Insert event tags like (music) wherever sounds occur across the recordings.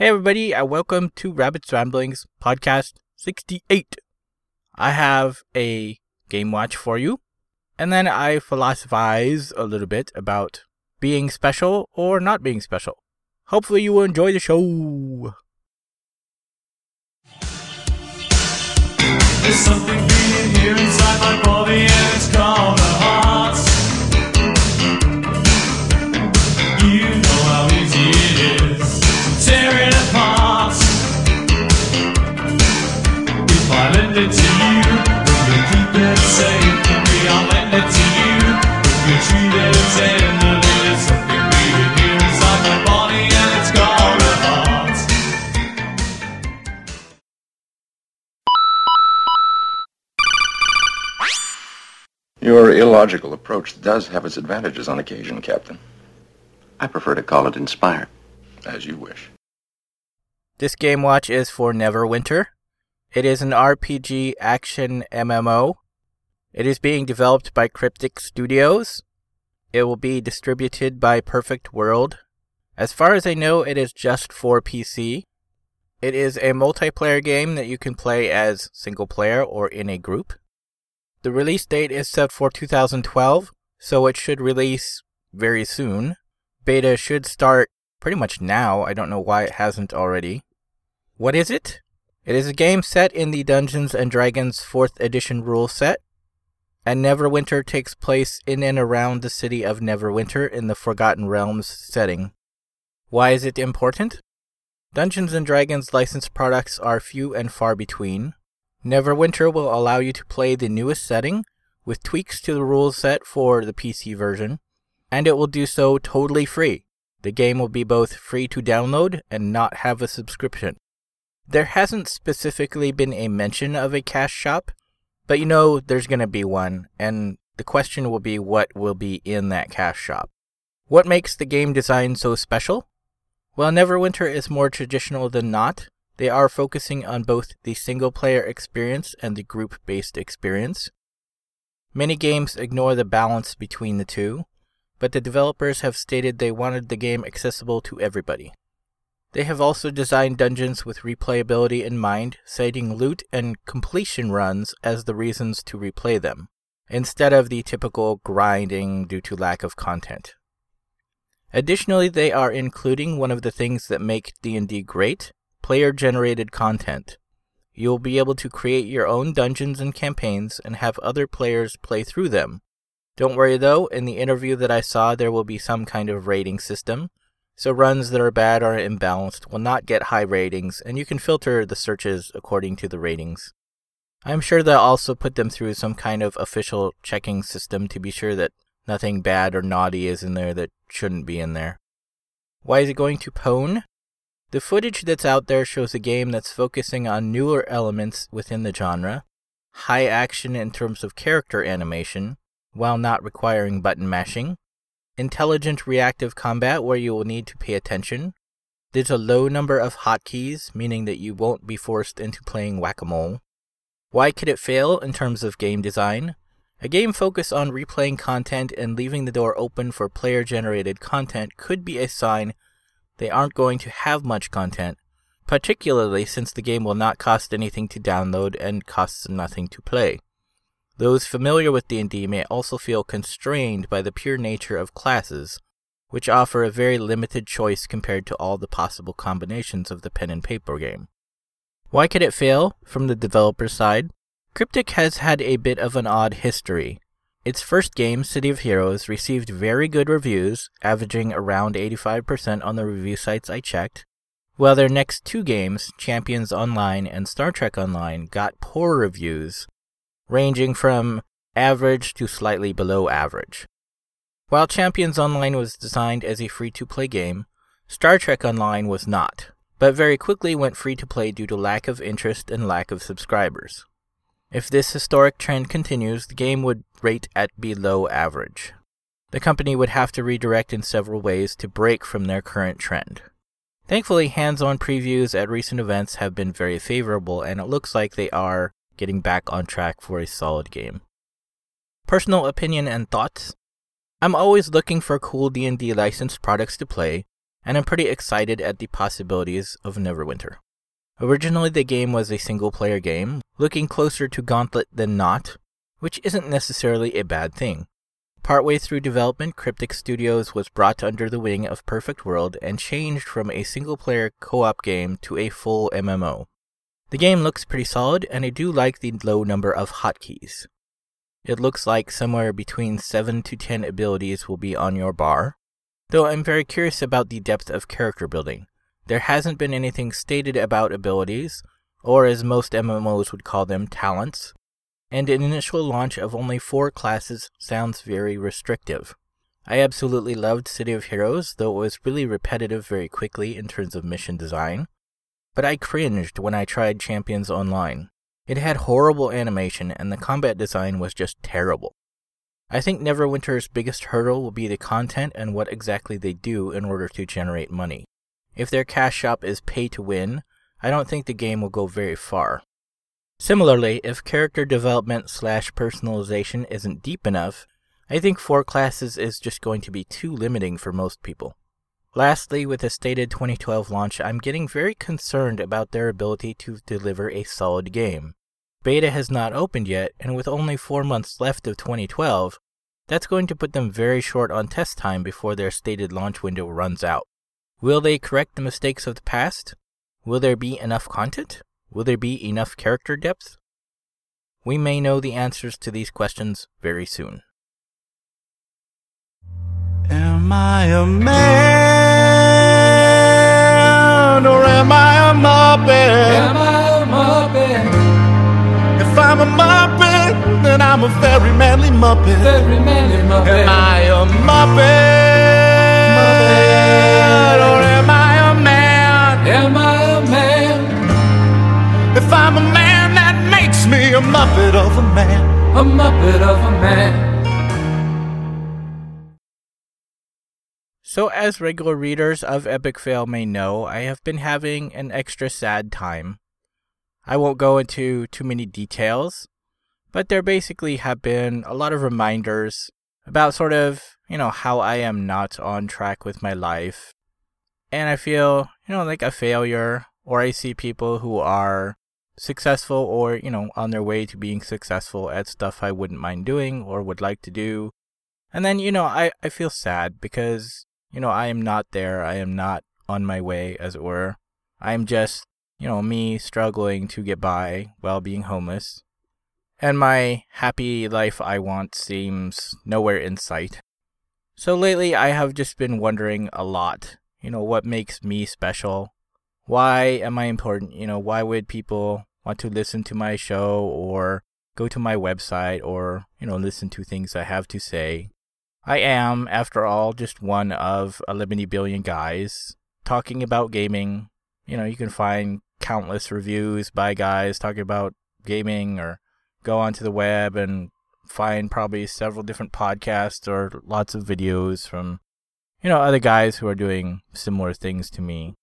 Hey everybody, and welcome to Rabbit's Ramblings podcast 68. I have a game watch for you, and then I philosophize a little bit about being special or not being special. Hopefully you will enjoy the show. There's something here inside my body and it's called a heart. It to you, keep it safe it to you. Treat it. Your illogical approach does have its advantages on occasion, Captain. I prefer to call it inspired. As you wish. This game watch is for Neverwinter. It is an RPG action MMO. It is being developed by Cryptic Studios. It will be distributed by Perfect World. As far as I know, it is just for PC. It is a multiplayer game that you can play as single player or in a group. The release date is set for 2012, so it should release very soon. Beta should start pretty much now. I don't know why it hasn't already. What is it? It is a game set in the Dungeons and Dragons 4th edition rule set, and Neverwinter takes place in and around the city of Neverwinter in the Forgotten Realms setting. Why is it important? Dungeons and Dragons licensed products are few and far between. Neverwinter will allow you to play the newest setting with tweaks to the rules set for the PC version, and it will do so totally free. The game will be both free to download and not have a subscription. There hasn't specifically been a mention of a cash shop, but you know there's going to be one, and the question will be what will be in that cash shop. What makes the game design so special? While Neverwinter is more traditional than not, they are focusing on both the single player experience and the group based experience. Many games ignore the balance between the two, but the developers have stated they wanted the game accessible to everybody. They have also designed dungeons with replayability in mind, citing loot and completion runs as the reasons to replay them, instead of the typical grinding due to lack of content. Additionally, they are including one of the things that make D&D great, player-generated content. You'll be able to create your own dungeons and campaigns and have other players play through them. Don't worry though, in the interview that I saw there will be some kind of rating system, so runs that are bad or imbalanced will not get high ratings, and you can filter the searches according to the ratings. I'm sure they'll also put them through some kind of official checking system to be sure that nothing bad or naughty is in there that shouldn't be in there. Why is it going to Pwn? The footage that's out there shows a game that's focusing on newer elements within the genre, high action in terms of character animation, while not requiring button mashing, intelligent reactive combat where you will need to pay attention. There's a low number of hotkeys, meaning that you won't be forced into playing whack a mole. Why could it fail in terms of game design? A game focused on replaying content and leaving the door open for player generated content could be a sign they aren't going to have much content, particularly since the game will not cost anything to download and costs nothing to play. Those familiar with D&D may also feel constrained by the pure nature of classes, which offer a very limited choice compared to all the possible combinations of the pen and paper game. Why could it fail from the developer's side? Cryptic has had a bit of an odd history. Its first game, City of Heroes, received very good reviews, averaging around 85% on the review sites I checked, while their next two games, Champions Online and Star Trek Online, got poor reviews, ranging from average to slightly below average. While Champions Online was designed as a free to play game, Star Trek Online was not, but very quickly went free to play due to lack of interest and lack of subscribers. If this historic trend continues, the game would rate at below average. The company would have to redirect in several ways to break from their current trend. Thankfully, hands on previews at recent events have been very favorable, and it looks like they are getting back on track for a solid game. Personal opinion and thoughts? I'm always looking for cool D&D licensed products to play, and I'm pretty excited at the possibilities of Neverwinter. Originally, the game was a single player game, looking closer to Gauntlet than not, which isn't necessarily a bad thing. Partway through development, Cryptic Studios was brought under the wing of Perfect World and changed from a single player co op game to a full MMO. The game looks pretty solid, and I do like the low number of hotkeys. It looks like somewhere between 7 to 10 abilities will be on your bar, though I'm very curious about the depth of character building. There hasn't been anything stated about abilities, or as most MMOs would call them, talents, and an initial launch of only four classes sounds very restrictive. I absolutely loved City of Heroes, though it was really repetitive very quickly in terms of mission design. But I cringed when I tried Champions Online. It had horrible animation, and the combat design was just terrible. I think Neverwinter's biggest hurdle will be the content and what exactly they do in order to generate money. If their cash shop is pay to win, I don't think the game will go very far. Similarly, if character development slash personalization isn't deep enough, I think four classes is just going to be too limiting for most people. Lastly, with the stated 2012 launch, I'm getting very concerned about their ability to deliver a solid game. Beta has not opened yet, and with only four months left of 2012, that's going to put them very short on test time before their stated launch window runs out. Will they correct the mistakes of the past? Will there be enough content? Will there be enough character depth? We may know the answers to these questions very soon. Am I a man or am I a muppet? Am I a Muppet? If I'm a muppet, then I'm a very manly muppet. Very manly Muppet. Am I a muppet? Muppet. Or am I a man? Am I a man? If I'm a man, that makes me a muppet of a man. A Muppet of a man. So, as regular readers of Epic Fail may know, I have been having an extra sad time. I won't go into too many details, but there basically have been a lot of reminders about sort of, you know, how I am not on track with my life. And I feel, you know, like a failure, or I see people who are successful or, you know, on their way to being successful at stuff I wouldn't mind doing or would like to do. And then, you know, I, I feel sad because, you know, I am not there. I am not on my way, as it were. I am just, you know, me struggling to get by while being homeless. And my happy life I want seems nowhere in sight. So lately, I have just been wondering a lot, you know, what makes me special? Why am I important? You know, why would people want to listen to my show or go to my website or, you know, listen to things I have to say? I am, after all, just one of a 11 billion guys talking about gaming. You know, you can find countless reviews by guys talking about gaming or go onto the web and find probably several different podcasts or lots of videos from, you know, other guys who are doing similar things to me.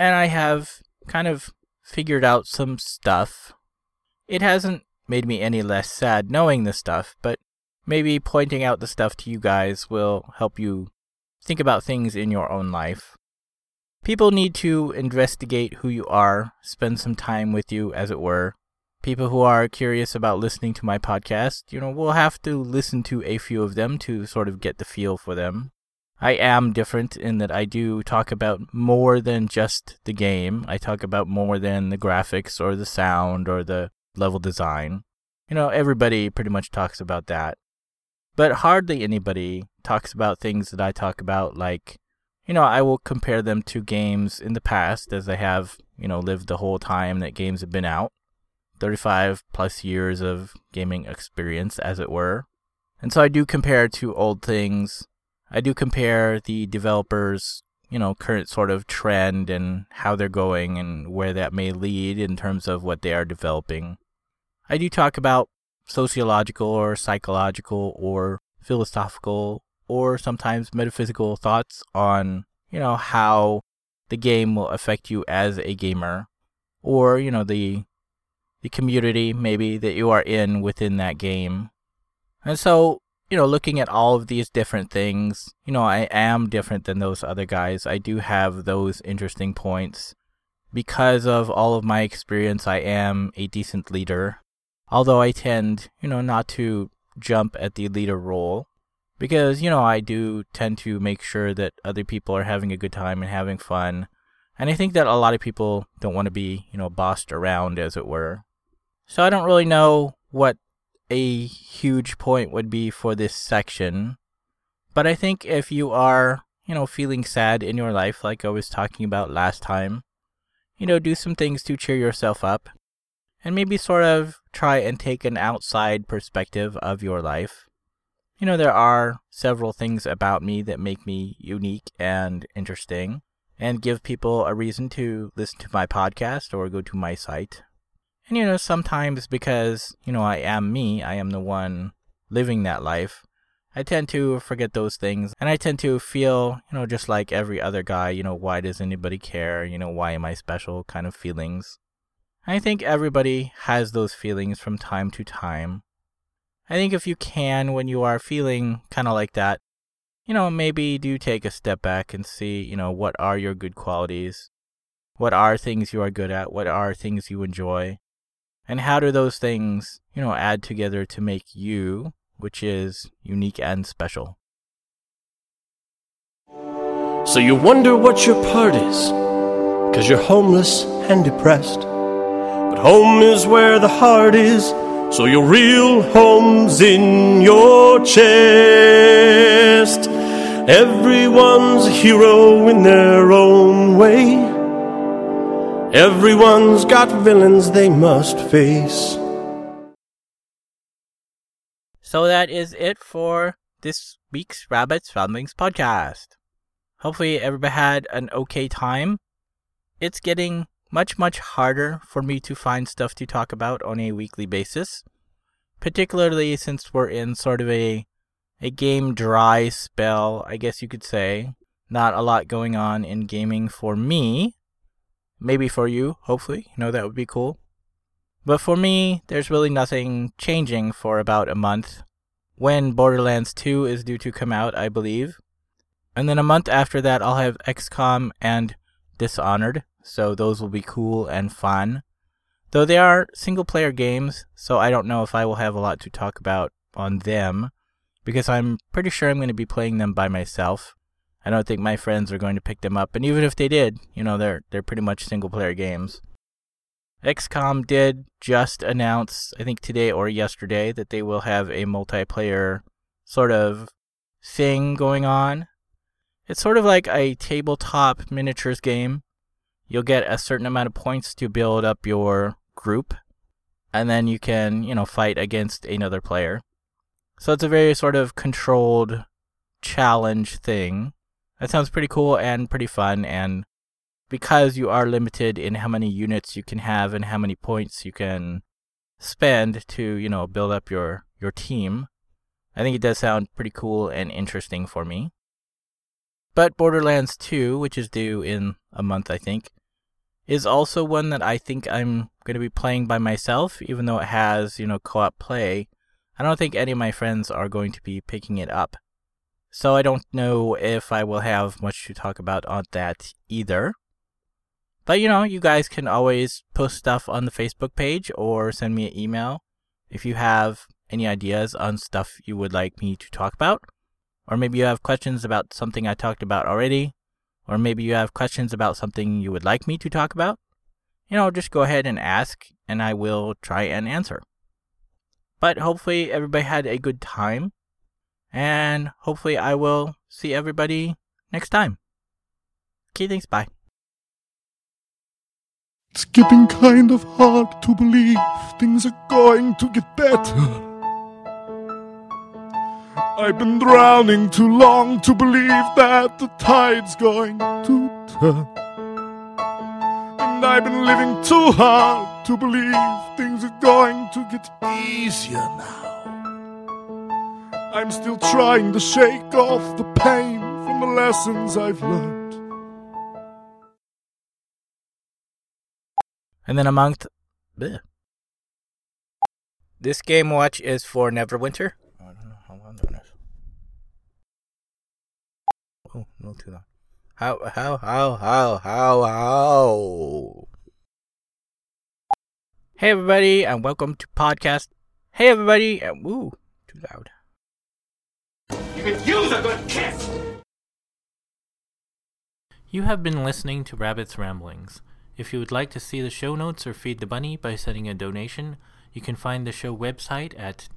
And I have kind of figured out some stuff. It hasn't made me any less sad knowing this stuff, but maybe pointing out the stuff to you guys will help you think about things in your own life. People need to investigate who you are, spend some time with you, as it were. People who are curious about listening to my podcast, you know, we'll have to listen to a few of them to sort of get the feel for them. I am different in that I do talk about more than just the game. I talk about more than the graphics or the sound or the level design. You know, everybody pretty much talks about that. But hardly anybody talks about things that I talk about, like, you know, I will compare them to games in the past as I have, you know, lived the whole time that games have been out. 35 plus years of gaming experience, as it were. And so I do compare to old things. I do compare the developers, you know, current sort of trend and how they're going and where that may lead in terms of what they are developing. I do talk about sociological or psychological or philosophical or sometimes metaphysical thoughts on, you know, how the game will affect you as a gamer or, you know, the the community maybe that you are in within that game. And so you know, looking at all of these different things, you know, I am different than those other guys. I do have those interesting points. Because of all of my experience, I am a decent leader. Although I tend, you know, not to jump at the leader role. Because, you know, I do tend to make sure that other people are having a good time and having fun. And I think that a lot of people don't want to be, you know, bossed around, as it were. So I don't really know what a huge point would be for this section. But I think if you are, you know, feeling sad in your life, like I was talking about last time, you know, do some things to cheer yourself up. And maybe sort of try and take an outside perspective of your life. You know, there are several things about me that make me unique and interesting and give people a reason to listen to my podcast or go to my site. And you know, sometimes because, you know, I am me, I am the one living that life, I tend to forget those things and I tend to feel, you know, just like every other guy, you know, why does anybody care? You know, why am I special kind of feelings. I think everybody has those feelings from time to time. I think if you can, when you are feeling kind of like that, you know, maybe do take a step back and see, you know, what are your good qualities? What are things you are good at? What are things you enjoy? And how do those things, you know, add together to make you, which is unique and special? So you wonder what your part is, cause you're homeless and depressed. Home is where the heart is, so your real home's in your chest. Everyone's a hero in their own way. Everyone's got villains they must face. So that is it for this week's Rabbits Ramblings podcast. Hopefully, everybody had an okay time. It's getting much, much harder for me to find stuff to talk about on a weekly basis, particularly since we're in sort of a a game dry spell, I guess you could say. Not a lot going on in gaming for me. Maybe for you, hopefully. You know, that would be cool. But for me, there's really nothing changing for about a month. When Borderlands 2 is due to come out, I believe. And then a month after that, I'll have XCOM and Dishonored. So those will be cool and fun. Though they are single player games, so I don't know if I will have a lot to talk about on them. Because I'm pretty sure I'm going to be playing them by myself. I don't think my friends are going to pick them up. And even if they did, you know, they're they're pretty much single player games. XCOM did just announce, I think today or yesterday, that they will have a multiplayer sort of thing going on. It's sort of like a tabletop miniatures game. You'll get a certain amount of points to build up your group, and then you can, you know, fight against another player. So it's a very sort of controlled challenge thing. That sounds pretty cool and pretty fun, and because you are limited in how many units you can have and how many points you can spend to, you know, build up your your team. I think it does sound pretty cool and interesting for me. But Borderlands 2, which is due in a month, I think, is also one that I think I'm going to be playing by myself, even though it has, you know, co-op play. I don't think any of my friends are going to be picking it up. So I don't know if I will have much to talk about on that either. But you know, you guys can always post stuff on the Facebook page or send me an email if you have any ideas on stuff you would like me to talk about. Or maybe you have questions about something I talked about already. Or maybe you have questions about something you would like me to talk about. You know, just go ahead and ask and I will try and answer. But hopefully everybody had a good time. And hopefully I will see everybody next time. Okay, thanks. Bye. It's getting kind of hard to believe things are going to get better. (laughs) I've been drowning too long to believe that the tide's going to turn. And I've been living too hard to believe things are going to get easier now. I'm still trying to shake off the pain from the lessons I've learned. And then a month. This game watch is for Neverwinter. Oh, how I'm doing this. Oh, no, too long. How, how, how, how, how, how? Hey, everybody, and welcome to podcast. Hey, everybody, and woo, too loud. You could use a good kiss! You have been listening to Rabbit's Ramblings. If you would like to see the show notes or feed the bunny by sending a donation, you can find the show website at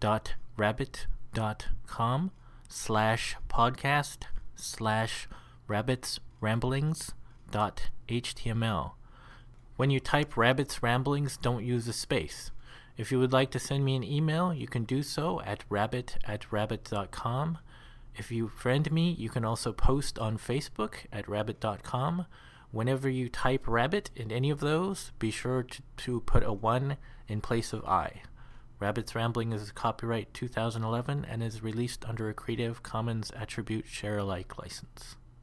www.rabbit.com slash podcast slash rabbits ramblings dot html. When you type rabbits ramblings, don't use a space. If you would like to send me an email, you can do so at rabbit at rabbit.com. If you friend me, you can also post on Facebook at rabbit.com. Whenever you type rabbit in any of those, be sure to, to put a 1 in place of I. Rabbit's Rambling is copyright 2011 and is released under a Creative Commons Attribute Share Alike license.